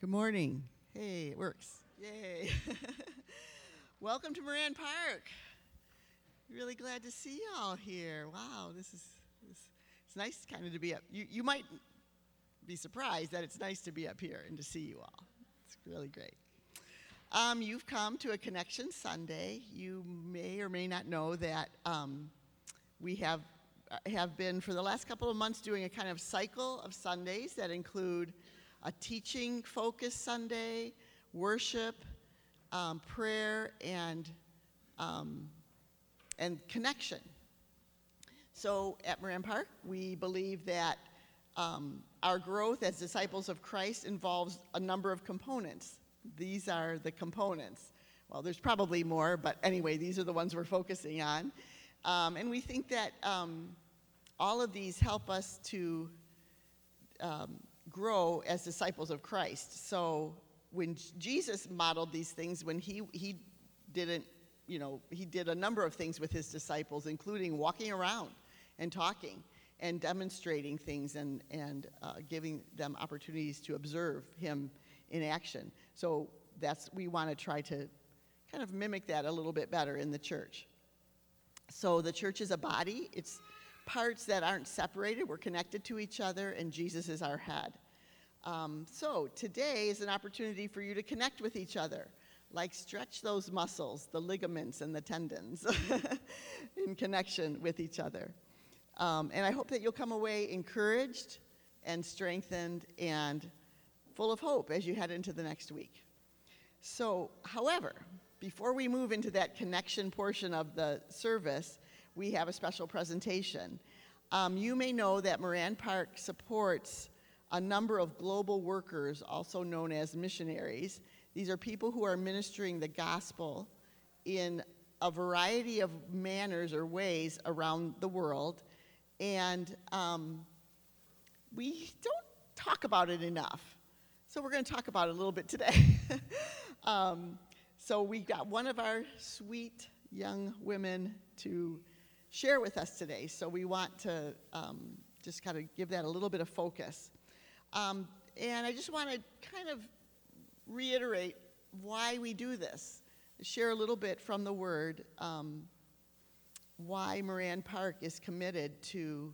Good morning. Hey, it works. Yay. Welcome to Moran Park. Really glad to see you all here. Wow, this is this, it's nice kind of to be up. You you might be surprised that it's nice to be up here and to see you all. It's really great. Um, you've come to a Connection Sunday. You may or may not know that um, we have uh, have been for the last couple of months doing a kind of cycle of Sundays that include a teaching focused Sunday, worship, um, prayer, and um, and connection. So at Moran Park, we believe that um, our growth as disciples of Christ involves a number of components. These are the components. Well, there's probably more, but anyway, these are the ones we're focusing on. Um, and we think that um, all of these help us to um, grow as disciples of Christ. So when Jesus modeled these things, when he, he didn't, you know, he did a number of things with his disciples, including walking around and talking and demonstrating things and, and uh, giving them opportunities to observe him in action. So that's, we want to try to kind of mimic that a little bit better in the church. So the church is a body. It's parts that aren't separated. We're connected to each other, and Jesus is our head. Um, so today is an opportunity for you to connect with each other, like stretch those muscles, the ligaments and the tendons, in connection with each other. Um, and I hope that you'll come away encouraged and strengthened and full of hope as you head into the next week. So, however, before we move into that connection portion of the service, we have a special presentation. Um, you may know that Moran Park supports a number of global workers, also known as missionaries. These are people who are ministering the gospel in a variety of manners or ways around the world. And um, we don't talk about it enough. So we're going to talk about it a little bit today. um, so we got one of our sweet young women to share with us today. So we want to um, just kind of give that a little bit of focus. Um, and I just want to kind of reiterate why we do this, share a little bit from the Word um, why Moran Park is committed to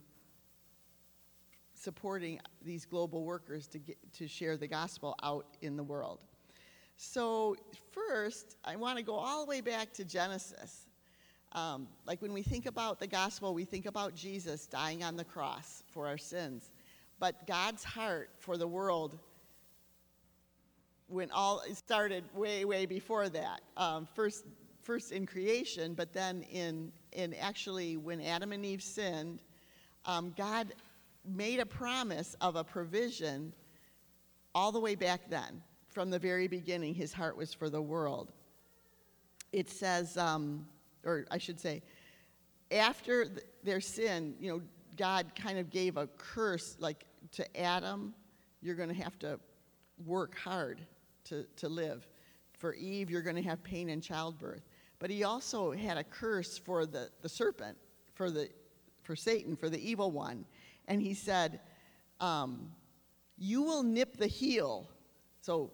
supporting these global workers to, get, to share the gospel out in the world. So, first, I want to go all the way back to Genesis. Um, like when we think about the gospel, we think about Jesus dying on the cross for our sins. But God's heart for the world when all it started way, way before that. Um, first, first in creation, but then in, in actually when Adam and Eve sinned, um, God made a promise of a provision all the way back then. From the very beginning, his heart was for the world. It says, um, or I should say, after th- their sin, you know, God kind of gave a curse, like to Adam, you're going to have to work hard to, to live. For Eve, you're going to have pain in childbirth. But he also had a curse for the, the serpent, for, the, for Satan, for the evil one. And he said, um, You will nip the heel. So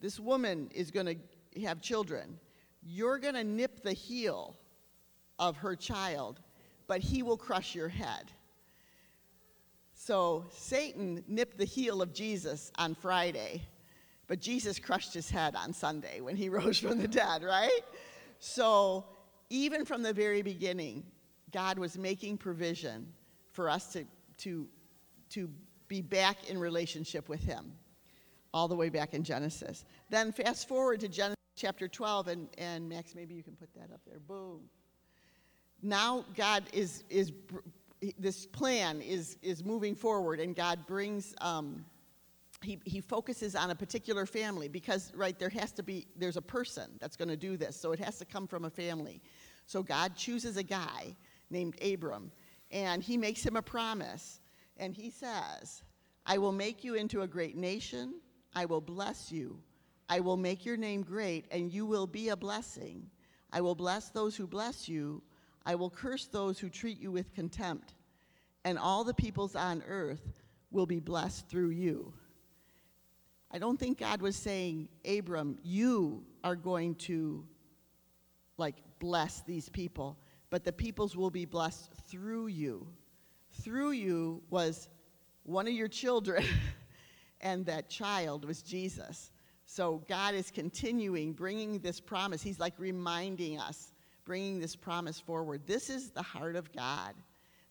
this woman is going to have children. You're going to nip the heel of her child, but he will crush your head. So Satan nipped the heel of Jesus on Friday, but Jesus crushed his head on Sunday when he rose from the dead, right? So even from the very beginning, God was making provision for us to, to, to be back in relationship with him, all the way back in Genesis. Then fast forward to Genesis chapter 12, and, and Max, maybe you can put that up there. Boom. Now God is, is this plan is, is moving forward, and God brings, um, he, he focuses on a particular family because, right, there has to be, there's a person that's going to do this, so it has to come from a family. So God chooses a guy named Abram, and he makes him a promise, and he says, I will make you into a great nation, I will bless you, I will make your name great, and you will be a blessing. I will bless those who bless you I will curse those who treat you with contempt, and all the peoples on earth will be blessed through you. I don't think God was saying, Abram, you are going to like bless these people, but the peoples will be blessed through you. Through you was one of your children, and that child was Jesus. So God is continuing bringing this promise. He's like reminding us, bringing this promise forward. This is the heart of God,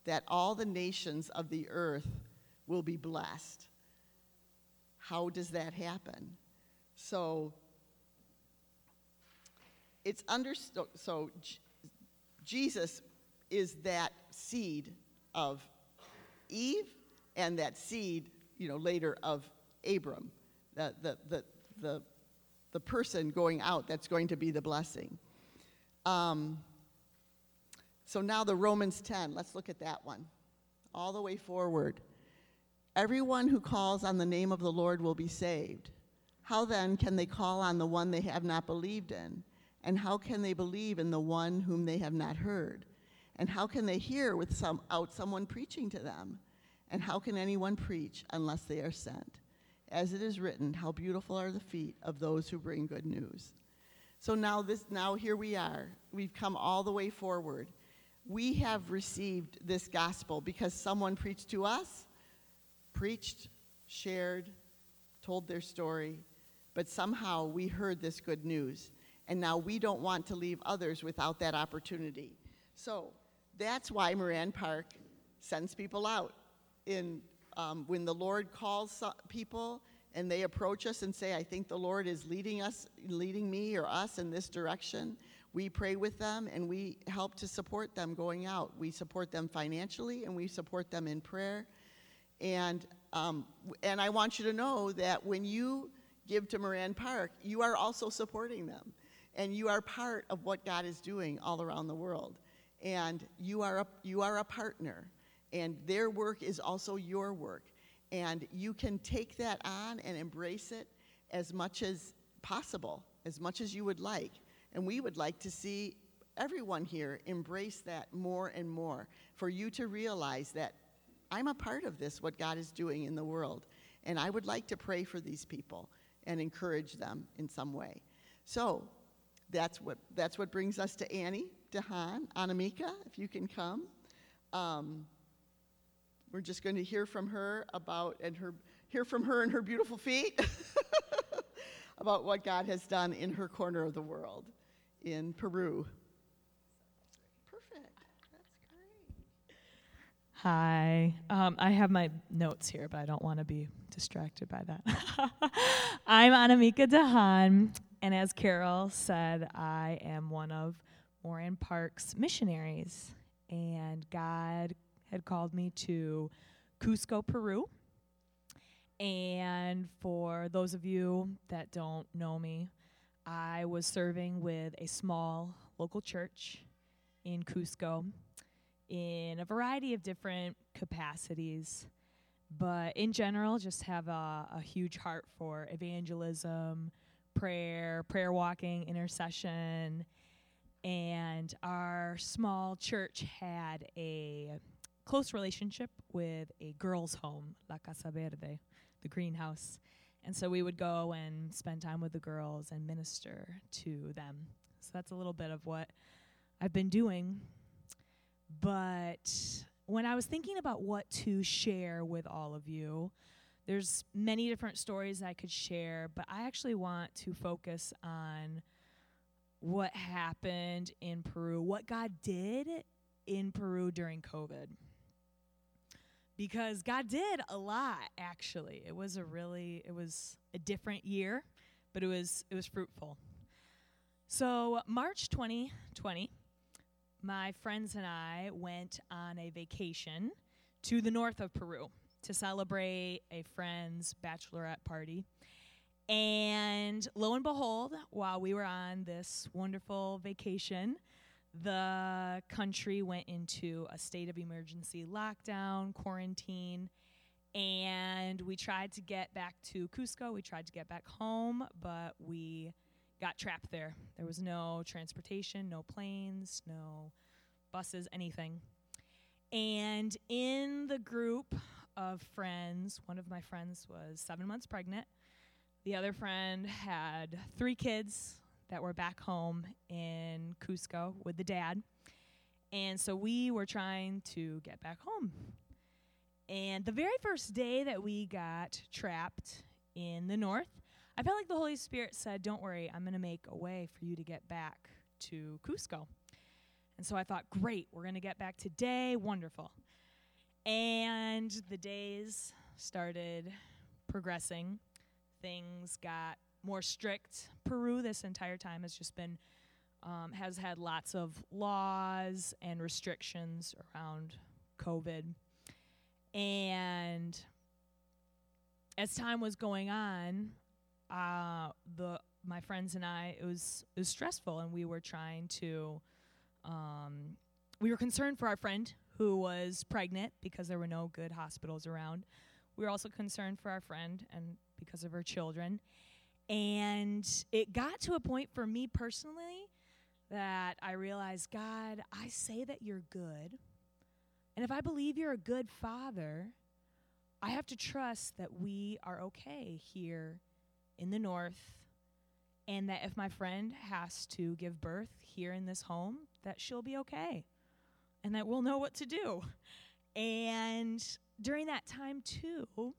that all the nations of the earth will be blessed. How does that happen? So it's understood. So J- Jesus is that seed of Eve and that seed, you know, later of Abram, the, the, the, the, the person going out that's going to be the blessing. Um, so now the Romans 10, let's look at that one. All the way forward. Everyone who calls on the name of the Lord will be saved. How then can they call on the one they have not believed in? And how can they believe in the one whom they have not heard? And how can they hear without someone preaching to them? And how can anyone preach unless they are sent? As it is written, how beautiful are the feet of those who bring good news. So now this now here we are. We've come all the way forward. We have received this gospel because someone preached to us, preached, shared, told their story, but somehow we heard this good news. And now we don't want to leave others without that opportunity. So that's why Moran Park sends people out. In, um, when the Lord calls people and they approach us and say, I think the Lord is leading us, leading me or us in this direction, we pray with them and we help to support them going out. We support them financially and we support them in prayer. And, um, and I want you to know that when you give to Moran Park, you are also supporting them. And you are part of what God is doing all around the world. And you are a, you are a partner. And their work is also your work. And you can take that on and embrace it as much as possible, as much as you would like. And we would like to see everyone here embrace that more and more for you to realize that I'm a part of this, what God is doing in the world. And I would like to pray for these people and encourage them in some way. So that's what, that's what brings us to Annie DeHaan. Anamika, if you can come. Um, we're just going to hear from her about, and her, hear from her and her beautiful feet about what God has done in her corner of the world in Peru. Perfect. That's great. Hi. Um, I have my notes here, but I don't want to be distracted by that. I'm Anamika DeHaan, and as Carol said, I am one of Moran Park's missionaries. And God had called me to Cusco, Peru. And for those of you that don't know me, I was serving with a small local church in Cusco in a variety of different capacities. But in general, just have a, a huge heart for evangelism, prayer, prayer walking, intercession. And our small church had a close relationship with a girls' home, La Casa Verde, the greenhouse. And so we would go and spend time with the girls and minister to them. So that's a little bit of what I've been doing. But when I was thinking about what to share with all of you, there's many different stories I could share, but I actually want to focus on what happened in Peru, what God did in Peru during COVID. Because God did a lot actually. It was a really it was a different year, but it was it was fruitful. So, March 2020, my friends and I went on a vacation to the north of Peru to celebrate a friend's bachelorette party. And lo and behold, while we were on this wonderful vacation, the country went into a state of emergency lockdown, quarantine, and we tried to get back to Cusco. We tried to get back home, but we got trapped there. There was no transportation, no planes, no buses, anything. And in the group of friends, one of my friends was seven months pregnant. The other friend had three kids that were back home in Cusco with the dad. And so we were trying to get back home. And the very first day that we got trapped in the north, I felt like the Holy Spirit said, Don't worry, I'm going to make a way for you to get back to Cusco. And so I thought, Great, we're going to get back today. Wonderful. And the days started progressing. Things got more strict. Peru, this entire time, has just been, um, has had lots of laws and restrictions around COVID. And as time was going on, uh, the my friends and I, it was it was stressful, and we were trying to, um, we were concerned for our friend who was pregnant because there were no good hospitals around. We were also concerned for our friend and because of her children, and it got to a point for me personally that I realized, God, I say that you're good, and if I believe you're a good father, I have to trust that we are okay here in the north and that if my friend has to give birth here in this home that she'll be okay and that we'll know what to do. And during that time too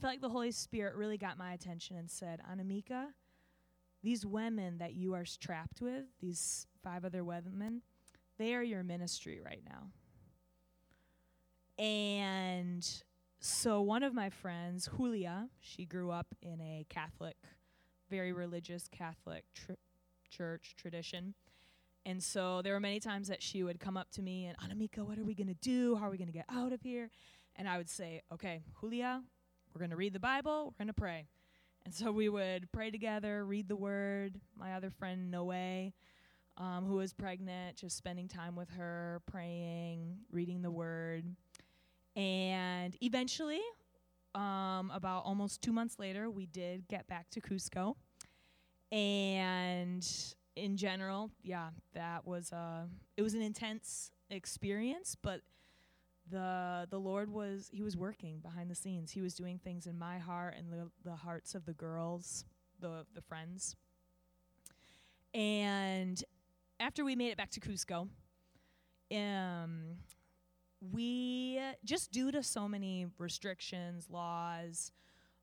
felt like the holy spirit really got my attention and said anamika these women that you are trapped with these five other women they are your ministry right now and so one of my friends, Julia, she grew up in a Catholic, very religious Catholic tr- church tradition. And so there were many times that she would come up to me and, Anamika, what are we going to do? How are we going to get out of here? And I would say, okay, Julia, we're going to read the Bible, we're going to pray. And so we would pray together, read the word. My other friend, Noe, um, who was pregnant, just spending time with her, praying, reading the word. And eventually, um, about almost two months later, we did get back to Cusco. And in general, yeah, that was uh, it was an intense experience, but the the Lord was he was working behind the scenes. He was doing things in my heart and the the hearts of the girls, the the friends. And after we made it back to Cusco, um, we just due to so many restrictions, laws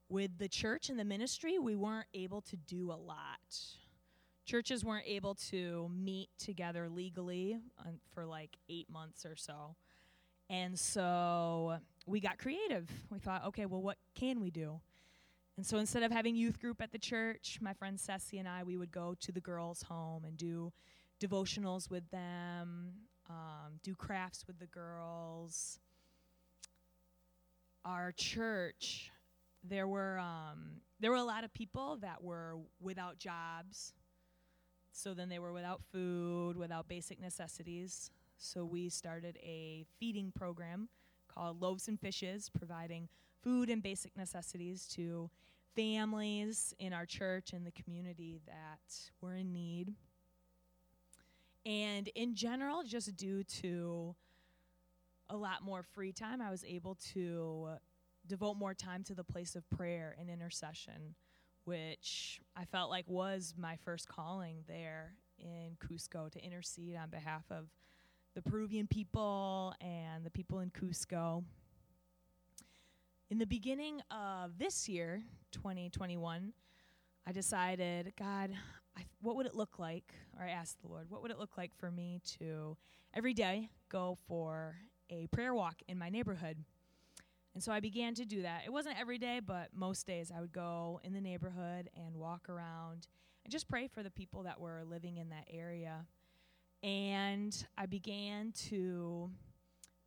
with the church and the ministry, we weren't able to do a lot. Churches weren't able to meet together legally for like eight months or so. And so we got creative. We thought, okay, well, what can we do? And so instead of having youth group at the church, my friend Ceci and I, we would go to the girls' home and do devotionals with them, um, do crafts with the girls. Our church, there were um, there were a lot of people that were without jobs. So then they were without food, without basic necessities. So we started a feeding program called Loaves and Fishes, providing food and basic necessities to families in our church and the community that were in need. And in general, just due to a lot more free time, I was able to devote more time to the place of prayer and intercession, which I felt like was my first calling there in Cusco to intercede on behalf of the Peruvian people and the people in Cusco. In the beginning of this year, 2021, I decided, God, I, what would it look like? Or I asked the Lord, what would it look like for me to every day go for a prayer walk in my neighborhood? And so I began to do that. It wasn't every day, but most days I would go in the neighborhood and walk around and just pray for the people that were living in that area. And I began to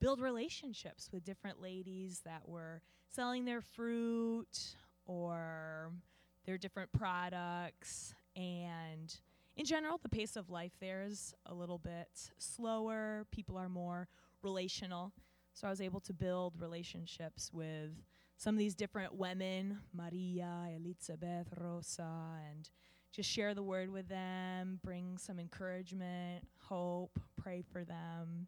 build relationships with different ladies that were selling their fruit or their different products and in general, the pace of life there is a little bit slower. People are more relational. So I was able to build relationships with some of these different women, Maria, Elizabeth, Rosa, and just share the word with them, bring some encouragement, hope, pray for them.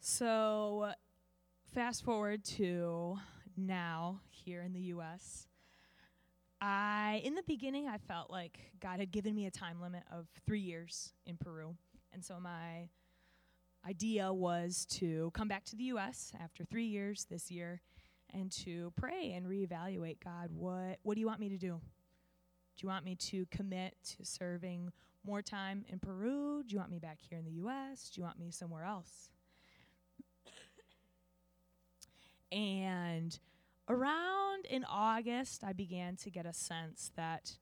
So fast forward to now here in the U.S. I, in the beginning, I felt like God had given me a time limit of three years in Peru. And so my idea was to come back to the U.S. after three years this year and to pray and reevaluate God, what, what do you want me to do? Do you want me to commit to serving more time in Peru? Do you want me back here in the U.S.? Do you want me somewhere else? and around in August, I began to get a sense that,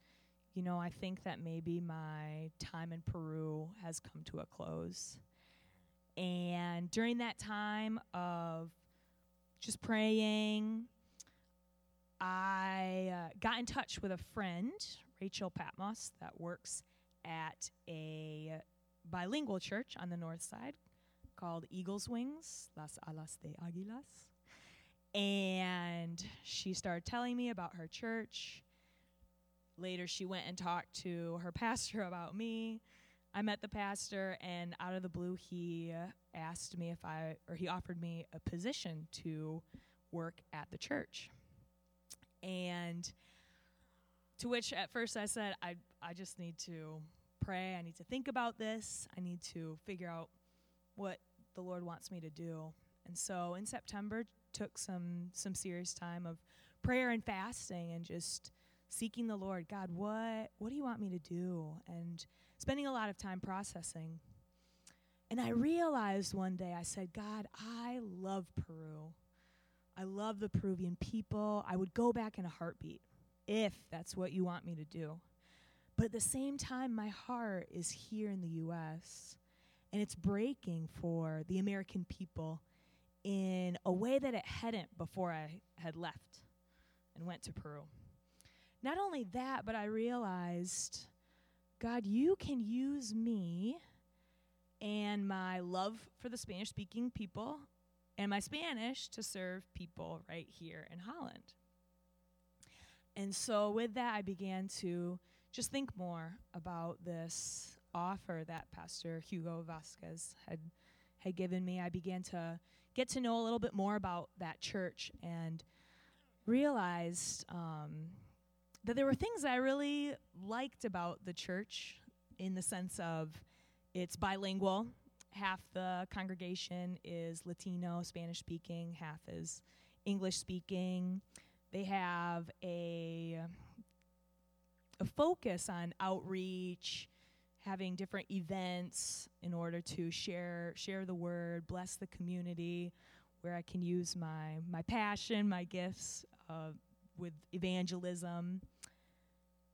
you know, I think that maybe my time in Peru has come to a close. And during that time of just praying, I uh, got in touch with a friend, Rachel Patmos, that works at a bilingual church on the north side called Eagles Wings, Las Alas de Aguilas. And she started telling me about her church. Later, she went and talked to her pastor about me. I met the pastor, and out of the blue, he asked me if I, or he offered me a position to work at the church. And to which at first I said, I, I just need to pray. I need to think about this. I need to figure out what the Lord wants me to do. And so in September, took some some serious time of prayer and fasting and just seeking the Lord. God, what what do you want me to do? And spending a lot of time processing. And I realized one day, I said, God, I love Peru. I love the Peruvian people. I would go back in a heartbeat if that's what you want me to do. But at the same time, my heart is here in the U.S., and it's breaking for the American people in a way that it hadn't before I had left and went to Peru. Not only that, but I realized, God, you can use me and my love for the Spanish speaking people and my Spanish to serve people right here in Holland. And so, with that, I began to just think more about this offer that Pastor Hugo Vasquez had, had given me. I began to get to know a little bit more about that church and realized um, that there were things I really liked about the church in the sense of it's bilingual. Half the congregation is Latino, Spanish speaking, half is English speaking. They have a a focus on outreach having different events in order to share share the word, bless the community, where I can use my my passion, my gifts uh, with evangelism,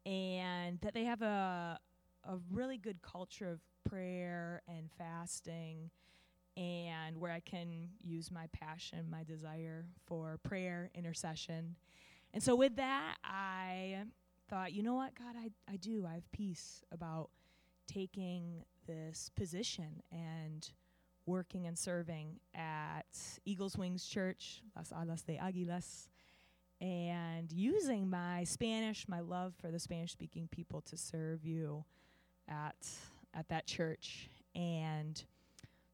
and that they have a a really good culture of prayer and fasting and where I can use my passion, my desire for prayer, intercession. And so with that, I thought, you know what, God, I, I do. I have peace about taking this position and working and serving at Eagles Wings Church, Las Alas de Aguilas, and using my Spanish, my love for the Spanish speaking people to serve you at at that church. And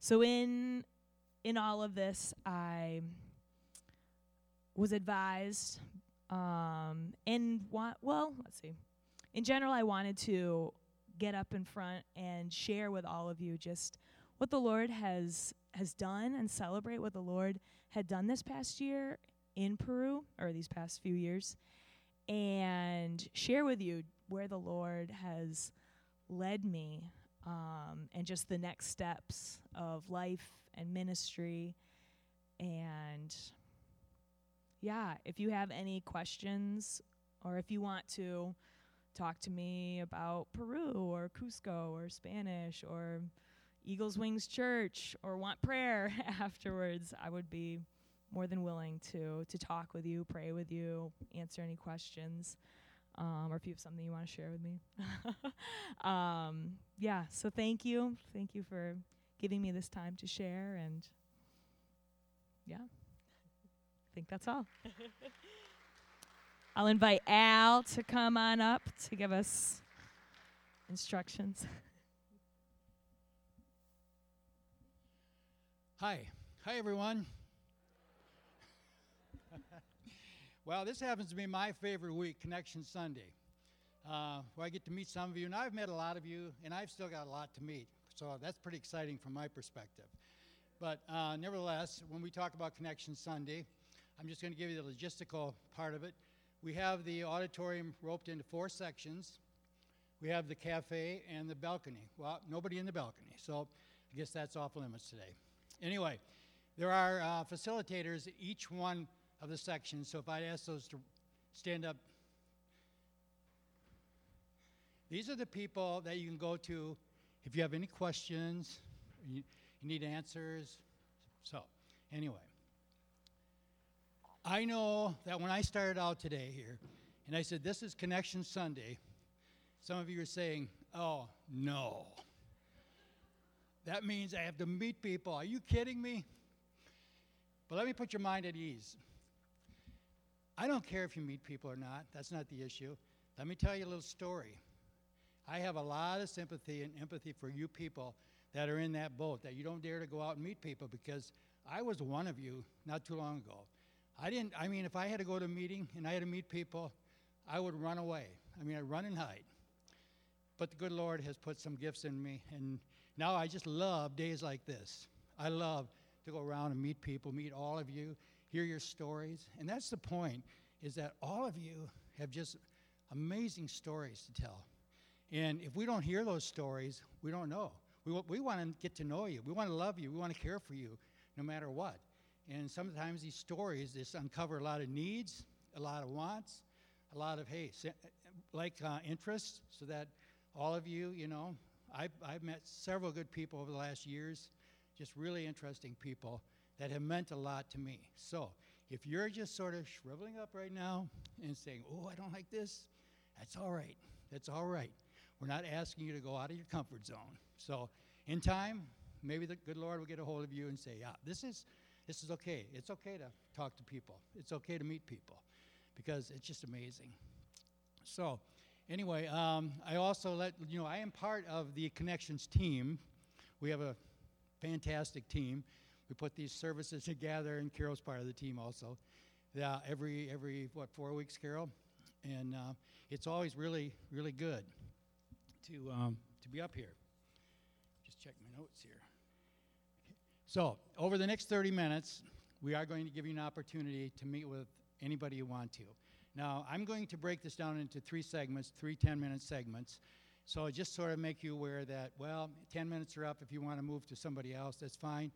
so in in all of this I was advised um and want well, let's see. In general I wanted to get up in front and share with all of you just what the Lord has has done and celebrate what the Lord had done this past year in Peru or these past few years and share with you where the Lord has led me um, and just the next steps of life and ministry. And yeah if you have any questions or if you want to talk to me about Peru or Cusco or Spanish or Eagles Wings Church or want prayer afterwards, I would be more than willing to to talk with you, pray with you, answer any questions, um, or if you have something you want to share with me. um, yeah, so thank you, thank you for giving me this time to share, and yeah, I think that's all. I'll invite Al to come on up to give us instructions. Hi. Hi, everyone. Well, this happens to be my favorite week, Connection Sunday, uh, where I get to meet some of you, and I've met a lot of you, and I've still got a lot to meet. So that's pretty exciting from my perspective. But uh, nevertheless, when we talk about Connection Sunday, I'm just going to give you the logistical part of it. We have the auditorium roped into four sections. We have the cafe and the balcony. Well, nobody in the balcony, so I guess that's off limits today. Anyway, there are uh, facilitators each one of the section. so if I'd ask those to stand up. These are the people that you can go to if you have any questions, you, you need answers. So, anyway, I know that when I started out today here, and I said, This is Connection Sunday, some of you are saying, Oh, no. That means I have to meet people. Are you kidding me? But let me put your mind at ease. I don't care if you meet people or not, that's not the issue. Let me tell you a little story. I have a lot of sympathy and empathy for you people that are in that boat, that you don't dare to go out and meet people because I was one of you not too long ago. I didn't, I mean, if I had to go to a meeting and I had to meet people, I would run away. I mean, I'd run and hide. But the good Lord has put some gifts in me, and now I just love days like this. I love to go around and meet people, meet all of you, hear your stories. And that's the point, is that all of you have just amazing stories to tell. And if we don't hear those stories, we don't know. We, we want to get to know you. We want to love you. We want to care for you no matter what. And sometimes these stories just uncover a lot of needs, a lot of wants, a lot of, hey, like uh, interests, so that all of you, you know, I've, I've met several good people over the last years, just really interesting people that have meant a lot to me. So if you're just sort of shriveling up right now and saying, oh, I don't like this, that's all right. That's all right. We're not asking you to go out of your comfort zone. So, in time, maybe the good Lord will get a hold of you and say, "Yeah, this is this is okay. It's okay to talk to people. It's okay to meet people, because it's just amazing." So, anyway, um, I also let you know I am part of the Connections team. We have a fantastic team. We put these services together, and Carol's part of the team also. Yeah, every every what four weeks, Carol, and uh, it's always really really good to, um, to be up here. Just check my notes here. So, over the next 30 minutes, we are going to give you an opportunity to meet with anybody you want to. Now, I'm going to break this down into three segments, three 10 minute segments. So, just sort of make you aware that, well, 10 minutes are up. If you want to move to somebody else, that's fine.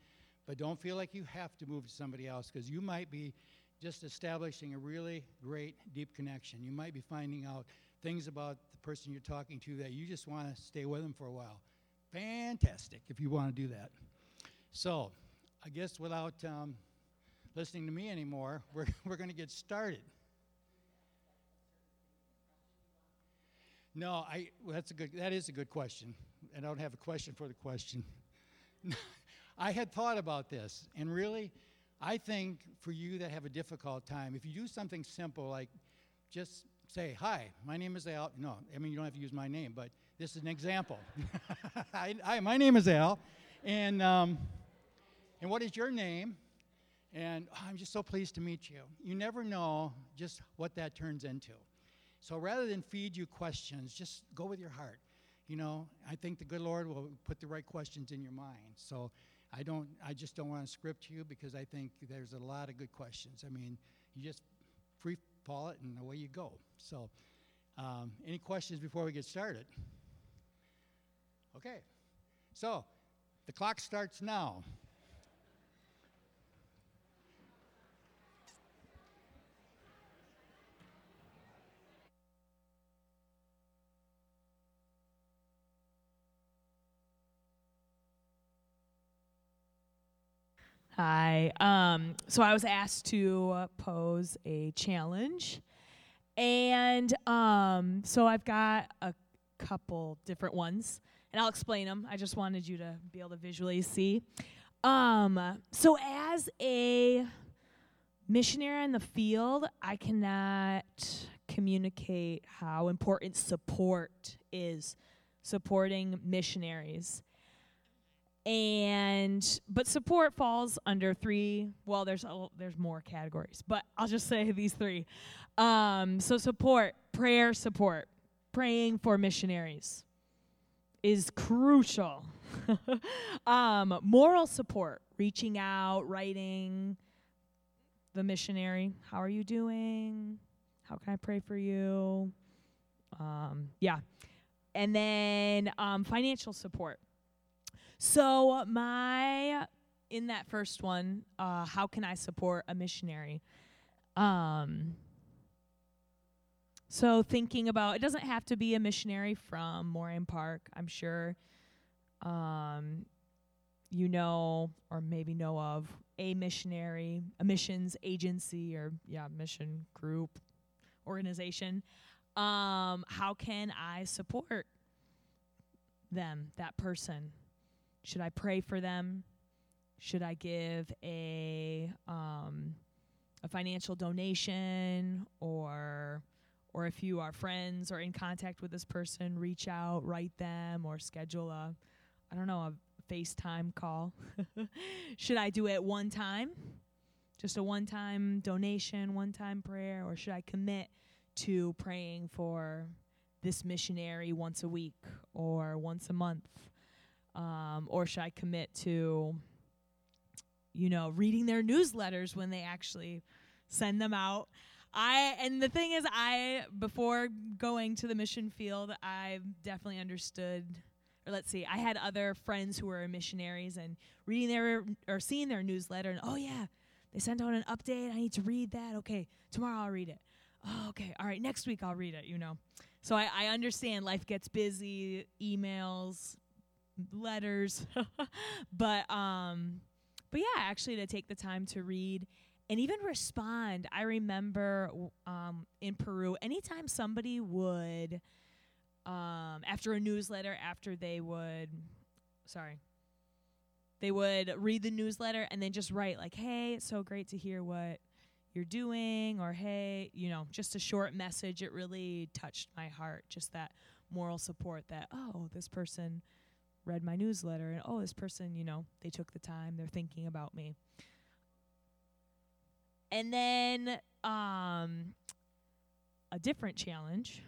But don't feel like you have to move to somebody else because you might be just establishing a really great, deep connection. You might be finding out things about the person you're talking to that you just want to stay with them for a while. Fantastic if you want to do that. So, I guess without um, listening to me anymore, we're, we're going to get started. No, I, well, that's a good, that is a good question. And I don't have a question for the question. I had thought about this, and really, I think for you that have a difficult time, if you do something simple like just say, Hi, my name is Al. No, I mean, you don't have to use my name, but this is an example. My name is Al. And, um, and what is your name? And oh, I'm just so pleased to meet you. You never know just what that turns into. So rather than feed you questions, just go with your heart. You know, I think the good Lord will put the right questions in your mind. So I don't, I just don't want to script you because I think there's a lot of good questions. I mean, you just free fall it and away you go. So, um, any questions before we get started? Okay. So, the clock starts now. Hi. Um, so I was asked to pose a challenge and um, so I've got a couple different ones, and I'll explain them. I just wanted you to be able to visually see. Um, so, as a missionary in the field, I cannot communicate how important support is, supporting missionaries. And but support falls under three well there's a, there's more categories but i'll just say these three. Um, so support prayer support praying for missionaries is crucial. Um, moral support reaching out writing the missionary how are you doing? How can i pray for you? Um, yeah. And then um, financial support so my in that first one, uh, how can I support a missionary? Um, so thinking about it doesn't have to be a missionary from Moraine Park. I'm sure um, you know or maybe know of a missionary, a missions agency or yeah, mission group, organization. Um, how can I support them, that person? Should I pray for them? Should I give a um, a financial donation or or if you are friends or in contact with this person, reach out, write them or schedule a I don't know, a FaceTime call. should I do it one time? Just a one time donation, one time prayer or should I commit to praying for this missionary once a week or once a month? Um, or should I commit to, you know, reading their newsletters when they actually send them out? I and the thing is, I before going to the mission field, I definitely understood. Or let's see, I had other friends who were missionaries and reading their or seeing their newsletter, and oh yeah, they sent out an update. I need to read that. Okay, tomorrow I'll read it. Oh, okay, all right, next week I'll read it. You know, so I, I understand life gets busy, emails, letters. But um but yeah actually to take the time to read and even respond. I remember um in peru anytime somebody would um after a newsletter after they would sorry they would read the newsletter and then just write like hey it's so great to hear what you're doing or hey you know just a short message it really touched my heart just that moral support that oh this person read my newsletter and oh this person you know they took the time they're thinking about me. And then um a different challenge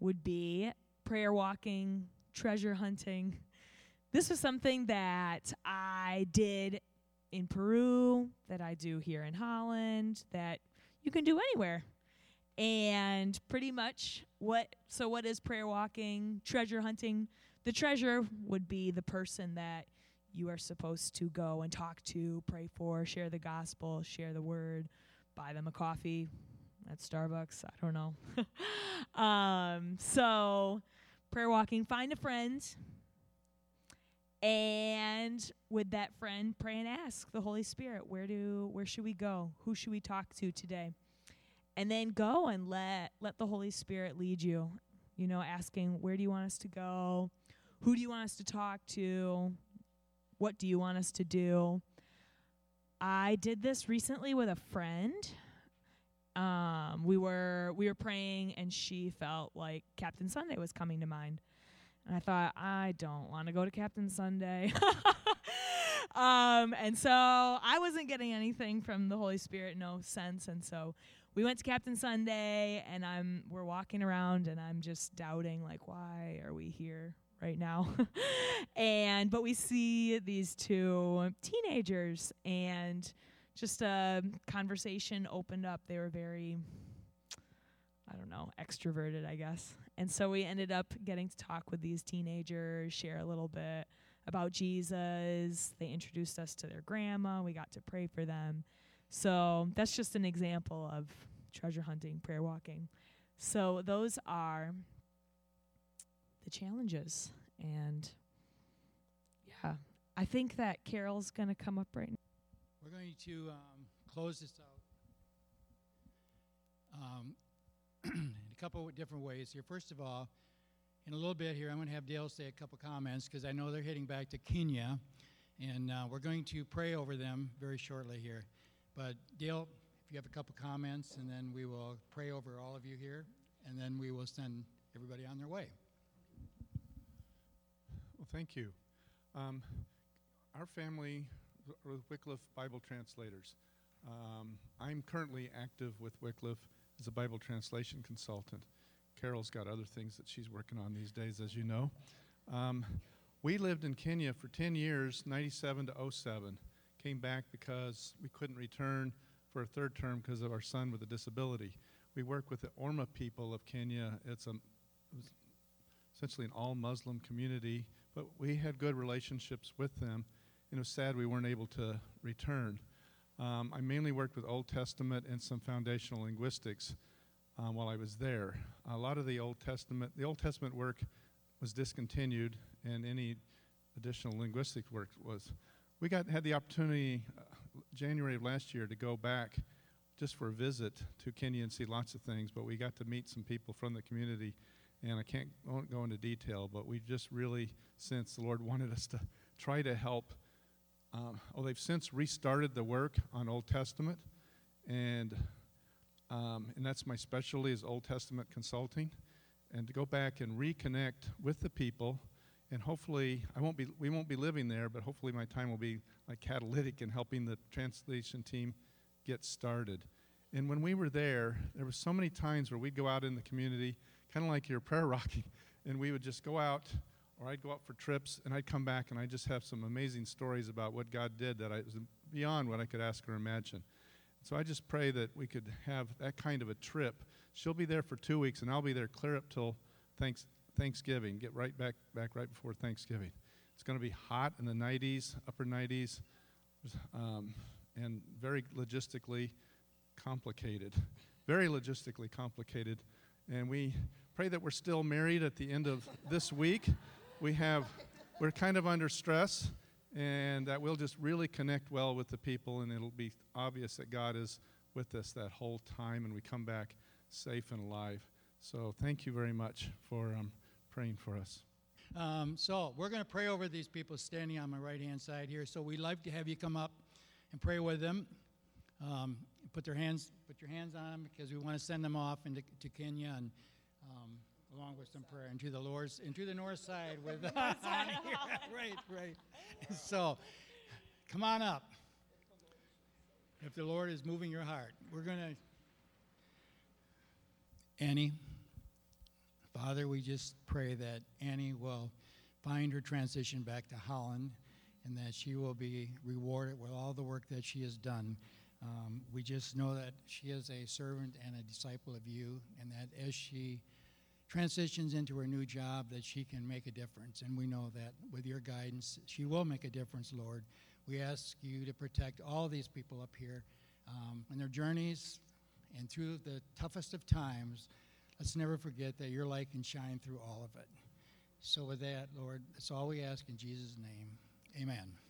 would be prayer walking treasure hunting. This was something that i did in peru that i do here in holland that you can do anywhere. And pretty much what so what is prayer walking treasure hunting the treasure would be the person that you are supposed to go and talk to, pray for, share the gospel, share the word, buy them a coffee at Starbucks. I don't know. um, so, prayer walking, find a friend, and with that friend, pray and ask the Holy Spirit, where do where should we go? Who should we talk to today? And then go and let let the Holy Spirit lead you. You know, asking where do you want us to go? Who do you want us to talk to? What do you want us to do? I did this recently with a friend. Um, we were we were praying and she felt like Captain Sunday was coming to mind. And I thought, I don't want to go to Captain Sunday. um, and so I wasn't getting anything from the Holy Spirit, no sense. And so we went to Captain Sunday and I'm we're walking around and I'm just doubting like why are we here? Right now. and but we see these two teenagers and just a conversation opened up. They were very I don't know, extroverted, I guess. And so we ended up getting to talk with these teenagers, share a little bit about Jesus. They introduced us to their grandma. We got to pray for them. So that's just an example of treasure hunting, prayer walking. So those are the challenges. And yeah, I think that Carol's going to come up right now. We're going to um, close this out um, in a couple of different ways here. First of all, in a little bit here, I'm going to have Dale say a couple comments because I know they're heading back to Kenya, and uh, we're going to pray over them very shortly here. But Dale, if you have a couple comments, and then we will pray over all of you here, and then we will send everybody on their way. Well, thank you. Um, our family are with Wycliffe Bible translators. Um, I'm currently active with Wycliffe as a Bible translation consultant. Carol's got other things that she's working on these days, as you know. Um, we lived in Kenya for 10 years, 97 to 07. Came back because we couldn't return for a third term because of our son with a disability. We work with the Orma people of Kenya. It's a, essentially an all Muslim community, but we had good relationships with them. And it was sad we weren't able to return. Um, I mainly worked with Old Testament and some foundational linguistics uh, while I was there. A lot of the Old Testament, the Old Testament work was discontinued, and any additional linguistic work was. We got had the opportunity uh, January of last year to go back just for a visit to Kenya and see lots of things, but we got to meet some people from the community, and I can't won't go into detail, but we just really since the Lord wanted us to try to help. Um, oh, they've since restarted the work on Old Testament, and um, and that's my specialty is Old Testament consulting, and to go back and reconnect with the people, and hopefully I won't be we won't be living there, but hopefully my time will be like catalytic in helping the translation team get started. And when we were there, there were so many times where we'd go out in the community, kind of like your prayer rocking, and we would just go out, or I'd go out for trips, and I'd come back and I'd just have some amazing stories about what God did that I, was beyond what I could ask or imagine. So I just pray that we could have that kind of a trip. She'll be there for two weeks, and I'll be there clear up till thanks, Thanksgiving. Get right back back right before Thanksgiving. It's going to be hot in the 90s, upper 90s, um, and very logistically complicated. Very logistically complicated. And we pray that we're still married at the end of this week. We have, we're kind of under stress and that we'll just really connect well with the people, and it'll be obvious that God is with us that whole time, and we come back safe and alive. So thank you very much for um, praying for us. Um, so we're going to pray over these people standing on my right hand side here. So we'd like to have you come up and pray with them. Um, put their hands, put your hands on them because we want to send them off into to Kenya and along with some prayer into the Lord's into the north side with right, right. So come on up. If the Lord is moving your heart, we're gonna. Annie, Father, we just pray that Annie will find her transition back to Holland and that she will be rewarded with all the work that she has done. Um, we just know that she is a servant and a disciple of you, and that as she transitions into her new job, that she can make a difference. And we know that with your guidance, she will make a difference, Lord. We ask you to protect all these people up here um, in their journeys and through the toughest of times. Let's never forget that your light can shine through all of it. So, with that, Lord, that's all we ask in Jesus' name. Amen.